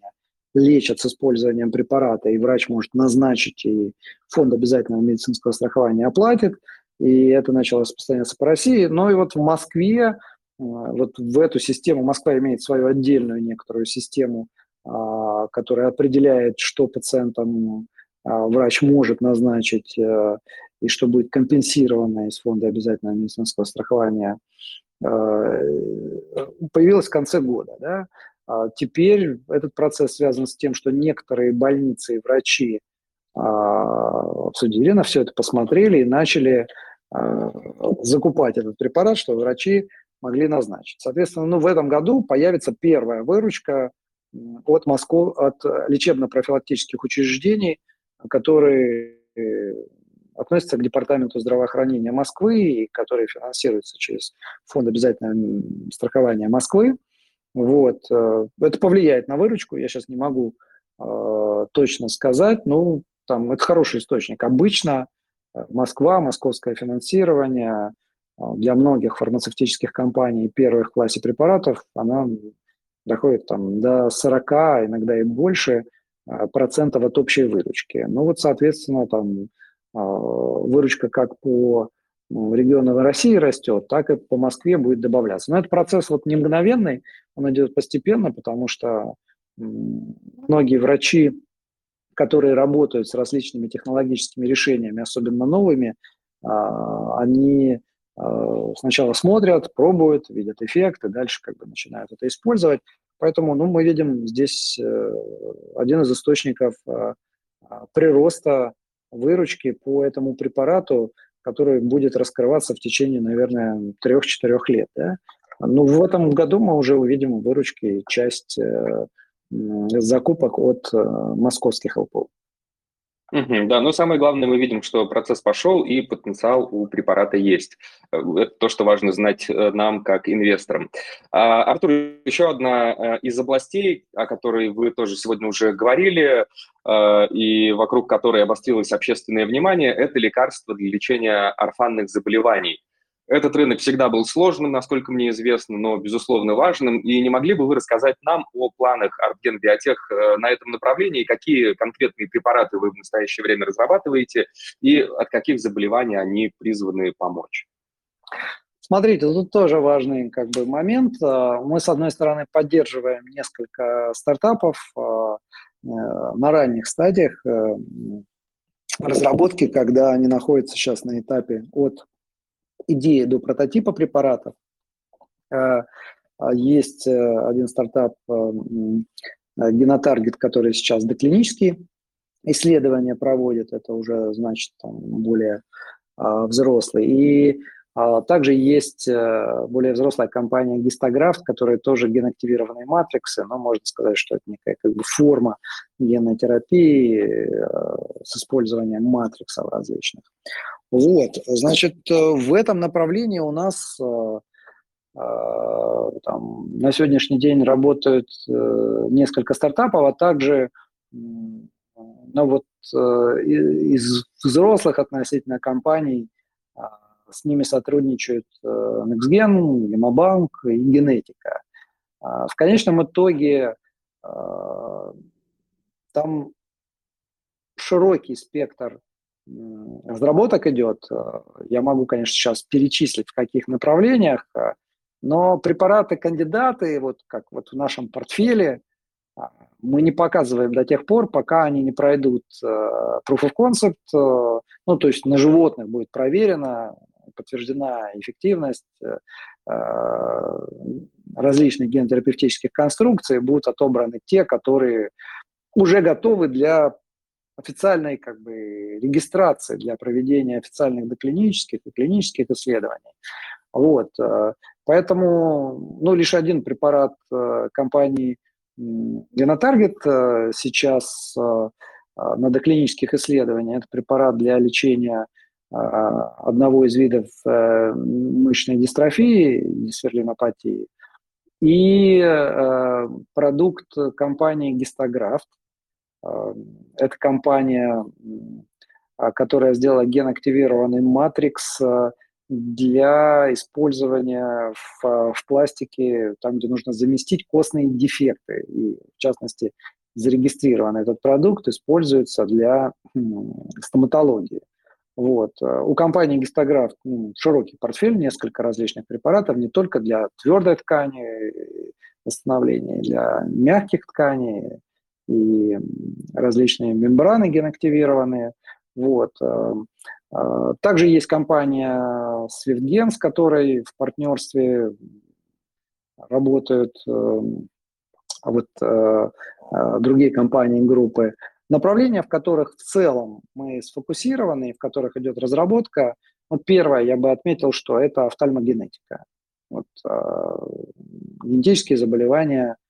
Speaker 2: лечат с использованием препарата, и врач может назначить, и фонд обязательного медицинского страхования оплатит, и это начало распространяться по России. Но и вот в Москве, э, вот в эту систему, Москва имеет свою отдельную некоторую систему который определяет, что пациентам а, врач может назначить э, и что будет компенсировано из фонда обязательного медицинского страхования, э, появилась в конце года. Да? А теперь этот процесс связан с тем, что некоторые больницы и врачи обсудили на все это, посмотрели и начали закупать этот препарат, чтобы врачи могли назначить. Соответственно, ну, в этом году появится первая выручка от, Москвы, от лечебно-профилактических учреждений, которые э, относятся к Департаменту здравоохранения Москвы и которые финансируются через Фонд обязательного страхования Москвы. Вот. Э, это повлияет на выручку, я сейчас не могу э, точно сказать, но там это хороший источник. Обычно э, Москва, московское финансирование для многих фармацевтических компаний первых классе препаратов, она доходит там до 40, иногда и больше а, процентов от общей выручки. Ну вот, соответственно, там а, выручка как по ну, регионам России растет, так и по Москве будет добавляться. Но этот процесс вот не мгновенный, он идет постепенно, потому что многие врачи, которые работают с различными технологическими решениями, особенно новыми, а, они сначала смотрят, пробуют, видят эффект, и дальше как бы начинают это использовать. Поэтому ну, мы видим здесь э, один из источников э, прироста выручки по этому препарату, который будет раскрываться в течение, наверное, 3-4 лет. Да? Ну, в этом году мы уже увидим выручки часть закупок от московских ЛПО.
Speaker 1: Да, но самое главное, мы видим, что процесс пошел и потенциал у препарата есть. Э, это то, что важно знать э, нам как инвесторам. А, Артур, еще одна э, из областей, о которой вы тоже сегодня уже говорили, и вокруг которой обострилось общественное внимание, это лекарства для лечения орфанных заболеваний. Этот рынок всегда был сложным, насколько мне известно, но, безусловно, важным. И не могли бы вы рассказать нам о планах Артген Биотех э, на этом направлении, какие конкретные препараты вы в настоящее время разрабатываете и от каких заболеваний они призваны помочь?
Speaker 2: Смотрите, тут тоже важный как бы, момент. Э, мы, с одной стороны, поддерживаем несколько стартапов э, на ранних стадиях разработки, когда они находятся сейчас на этапе от идеи до прототипа препаратов. Э, а есть э, один стартап э, Генотаргет, который сейчас доклинические исследования проводит, это уже, значит, там, более взрослый. И а также есть более взрослая компания Гистографт, которая тоже генактивированные матриксы, но можно сказать, что это некая как бы форма генной терапии с использованием матриксов различных. Вот, значит, э, в этом направлении у нас э, э, там, на сегодняшний день работают несколько стартапов, а также ну, вот, из взрослых относительно компаний с ними сотрудничают NextGen, Gemobank и Генетика. В конечном итоге там широкий спектр разработок идет. Э, я могу, конечно, сейчас перечислить, в каких направлениях, э, но препараты-кандидаты, вот как вот в нашем портфеле, э, мы не показываем до тех пор, пока они не пройдут proof of concept, ну, то есть на животных будет проверена, подтверждена эффективность различных генотерапевтических конструкций, будут отобраны те, которые уже готовы для официальной как бы, регистрации для проведения официальных доклинических и клинических исследований. Вот. Э, поэтому ну, лишь один препарат э, компании Genotarget э, сейчас на доклинических исследованиях. Это препарат для лечения одного из видов мышечной дистрофии, сверлинопатии, и продукт компании Гистографт, это компания, а, которая сделала ген-активированный матрикс а, для использования в, а, в пластике, там, где нужно заместить костные дефекты. И, в частности, зарегистрированный этот продукт используется для стоматологии. Вот. У компании Гистограф ну, широкий портфель, несколько различных препаратов, не только для твердой ткани восстановления, для мягких тканей, и различные мембраны генактивированные. Вот. Э, э, также есть компания SwiftGen, с которой в партнерстве работают э, вот, другие компании группы. Направления, в которых в целом мы сфокусированы, в которых идет разработка, вот первое, я бы отметил, что это офтальмогенетика. Вот, генетические заболевания –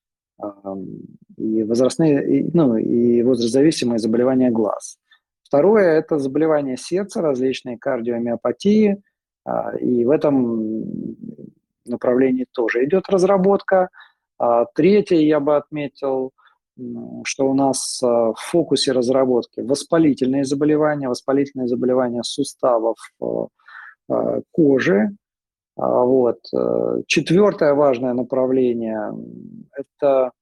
Speaker 2: и возрастные, ну, и возрастзависимые заболевания глаз. Второе – это заболевания сердца, различные кардиомиопатии, а, и в этом направлении тоже идет разработка. А, третье я бы отметил, что у нас а, в фокусе разработки воспалительные заболевания, воспалительные заболевания суставов кожи, а, вот. Э, четвертое важное направление – это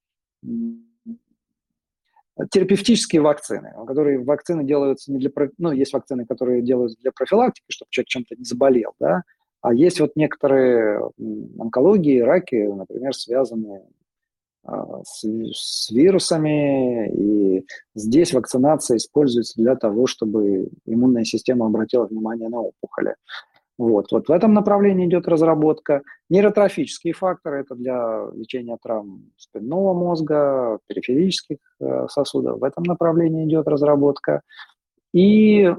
Speaker 2: терапевтические вакцины, которые вакцины делаются не для, ну, есть вакцины, которые делаются для профилактики, чтобы человек чем-то не заболел, да, а есть вот некоторые онкологии, раки, например, связанные а, с, с вирусами, и здесь вакцинация используется для того, чтобы иммунная система обратила внимание на опухоли. Вот. вот в этом направлении идет разработка. Нейротрофические факторы – это для лечения травм спинного мозга, периферических э, сосудов. В этом направлении идет разработка. И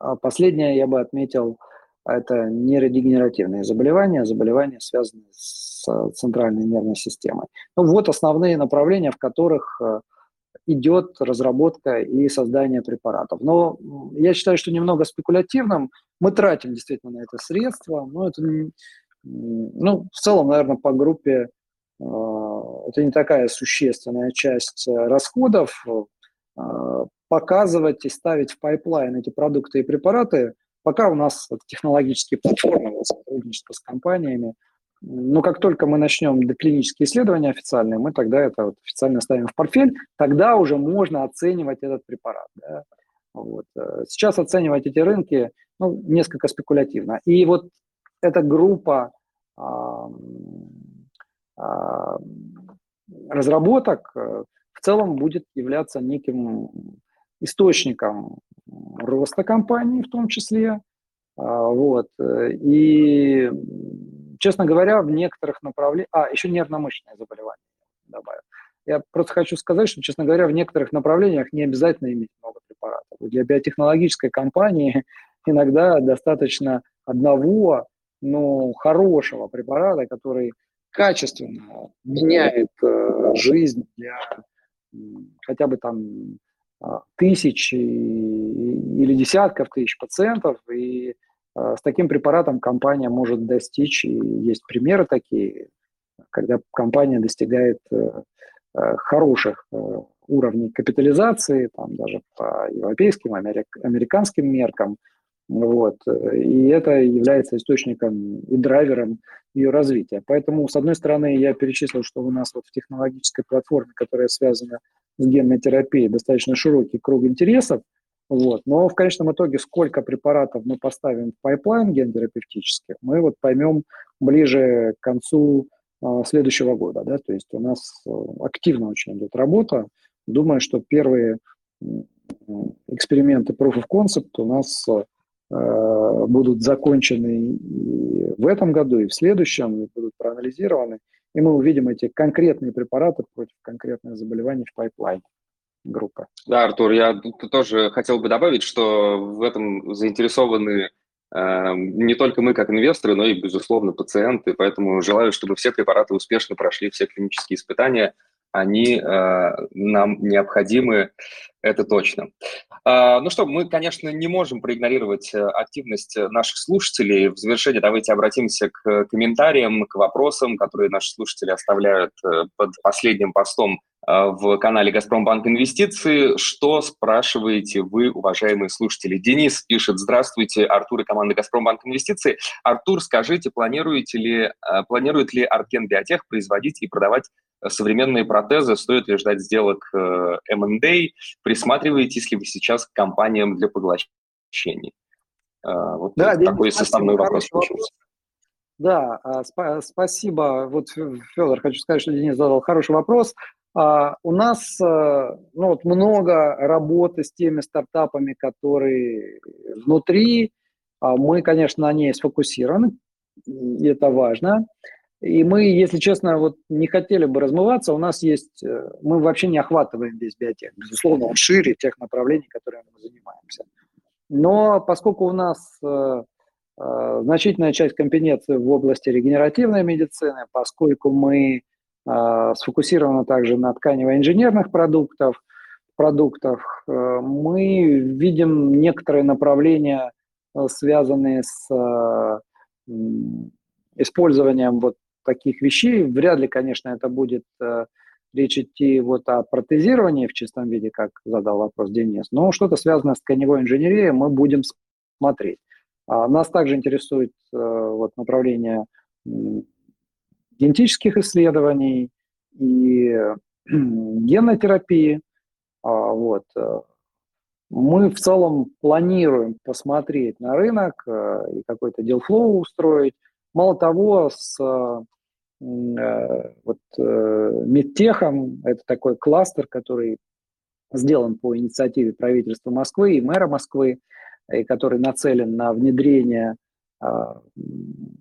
Speaker 2: а последнее я бы отметил – это нейродегенеративные заболевания, заболевания, связанные с центральной нервной системой. Ну, вот основные направления, в которых э, идет разработка и создание препаратов. Но я считаю, что немного спекулятивным. Мы тратим действительно на это средства, но это, ну, в целом, наверное, по группе э, это не такая существенная часть э, расходов. Э, показывать и ставить в pipeline эти продукты и препараты, пока у нас технологические платформы, сотрудничество с компаниями – но как только мы начнем доклинические исследования официальные, мы тогда это вот официально ставим в портфель, тогда уже можно оценивать этот препарат. Да? Вот. Э, сейчас оценивать эти рынки ну, несколько спекулятивно. И вот эта группа а, а, разработок э, в целом будет являться неким источником роста компании в том числе. А, вот. Э, и честно говоря, в некоторых направлениях... А, еще нервно-мышечное заболевание добавил. Я просто хочу сказать, что, честно говоря, в некоторых направлениях не обязательно иметь много препаратов. Для биотехнологической компании иногда достаточно одного, но хорошего препарата, который качественно меняет э, жизнь для хотя бы там а, тысяч или десятков тысяч пациентов, и Э, с таким препаратом компания может достичь, и есть примеры такие, когда компания достигает э, э, хороших уровней капитализации, там даже по европейским, американским меркам, вот, и это является источником и драйвером ее развития. Поэтому, с одной стороны, я перечислил, что у нас вот в технологической платформе, которая связана с генной терапией, достаточно широкий круг интересов – вот. Но в конечном итоге, сколько препаратов мы поставим в pipeline гендерапевтических, мы вот поймем ближе к концу э, следующего года. Да? То есть у нас э, активно очень идет работа. Думаю, что первые эксперименты Proof of Concept у нас э, будут закончены и в этом году, и в следующем, и будут проанализированы. И мы увидим эти конкретные препараты против конкретных заболеваний в пайплайне группа.
Speaker 1: Да, Артур, я тоже хотел бы добавить, что в этом заинтересованы э, не только мы как инвесторы, но и, безусловно, пациенты. Поэтому желаю, чтобы все препараты успешно прошли все клинические испытания. Они э, нам необходимы, это точно. Э, ну что, мы, конечно, не можем проигнорировать э, активность наших слушателей. В завершение давайте обратимся к комментариям, к вопросам, которые наши слушатели оставляют э, под последним постом Э, в канале «Газпромбанк Инвестиции». Что спрашиваете вы, уважаемые слушатели? Денис пишет, здравствуйте, Артур и команда «Газпромбанк Инвестиции». Артур, скажите, планируете ли, э, планирует ли Арткен Биотех производить и продавать современные протезы? Стоит ли ждать сделок M&A? Присматриваетесь ли вы сейчас к компаниям для поглощений?
Speaker 2: Э, вот да, такой составной вопрос получился. Да, сп- спасибо. Вот, Федор, хочу сказать, что Денис задал хороший вопрос. А, у нас э, ну, вот много работы с теми стартапами, которые внутри. А мы, конечно, на ней сфокусированы, и это важно. И мы, если честно, вот не хотели бы размываться. У нас есть, э, мы вообще не охватываем весь биотех. Безусловно, он шире тех направлений, которыми мы занимаемся. Но поскольку у нас э, э, значительная часть компетенции в области регенеративной медицины, поскольку мы а, сфокусирована также на тканево-инженерных продуктах, продуктах. Э, мы видим некоторые направления, э, связанные с э, использованием вот таких вещей. Вряд ли, конечно, это будет речь идти вот о протезировании в чистом виде, как задал вопрос Денис, но что-то связанное с тканевой инженерией мы будем смотреть. А нас также интересует вот направление генетических исследований и генной терапии. А, вот. Э, мы в целом планируем посмотреть на рынок э, и какой-то дел-флоу устроить. Мало того, с э, вот, Медтехом, это такой кластер, который сделан по инициативе правительства Москвы и мэра Москвы, и который нацелен на внедрение а,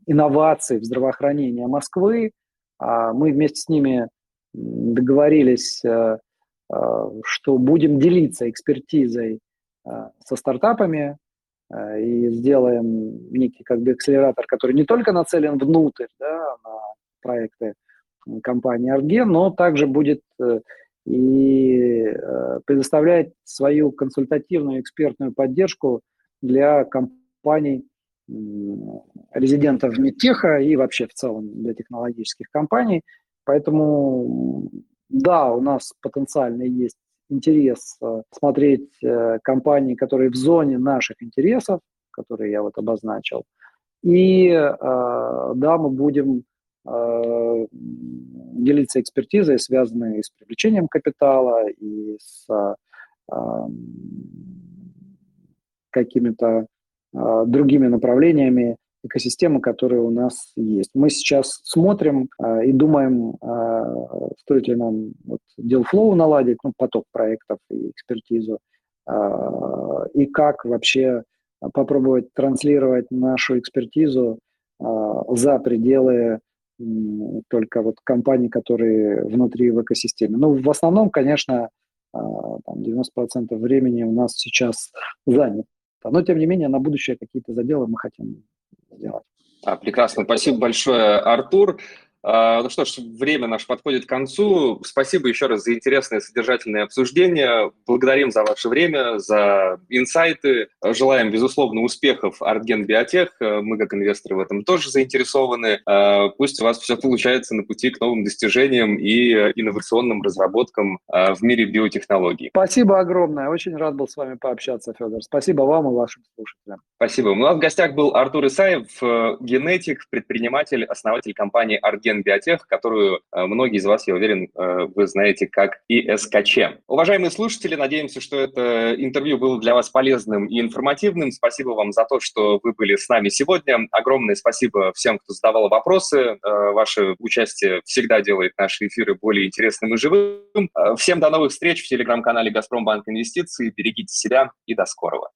Speaker 2: инноваций в здравоохранение Москвы. А, мы вместе с ними договорились, э, э, что будем делиться экспертизой э, со стартапами и сделаем некий как бы акселератор, который не только нацелен внутрь да, на проекты компании Artgen, но также будет и э, предоставлять свою консультативную экспертную поддержку для компаний, резидентов Медтеха и вообще в целом для технологических компаний. Поэтому да, у нас потенциально есть интерес э, смотреть э, компании, которые в зоне наших интересов, которые я вот обозначил. И да, мы будем делиться экспертизой, связанной с привлечением капитала и с какими-то э, другими направлениями экосистемы, которые у нас есть. Мы сейчас смотрим э, и думаем, э, стоит ли нам вот, DealFlow наладить, ну, поток проектов и экспертизу, э, и как вообще попробовать транслировать нашу экспертизу э, за пределы э, только вот компаний, которые внутри в экосистеме. Ну, в основном, конечно, э, там 90% времени у нас сейчас занят но, тем не менее, на будущее какие-то заделы мы хотим сделать.
Speaker 1: А, прекрасно. Спасибо большое, Артур. А, ну что ж, время наше подходит к концу. Спасибо еще раз за интересное содержательное обсуждение. Благодарим за ваше время, за инсайты. Желаем, безусловно, успехов Артген Биотех. Мы, как инвесторы, в этом тоже заинтересованы. А, пусть у вас все получается на пути к новым достижениям и инновационным разработкам а, в мире биотехнологий.
Speaker 2: Спасибо огромное. Очень рад был с вами пообщаться, Федор. Спасибо вам и вашим слушателям.
Speaker 1: Спасибо. У нас в гостях был Артур Исаев, э, генетик, предприниматель, основатель компании Артген Ген Биотех, которую э, многие из вас, я уверен, э, вы знаете как ИСКЧ. Уважаемые слушатели, надеемся, что это интервью было для вас полезным и информативным. Спасибо вам за то, что вы были с нами сегодня. Огромное спасибо всем, кто задавал вопросы. Э, ваше участие всегда делает наши эфиры более интересным и живым. Всем до новых встреч в телеграм-канале «Газпромбанк Инвестиции». Берегите себя и до скорого.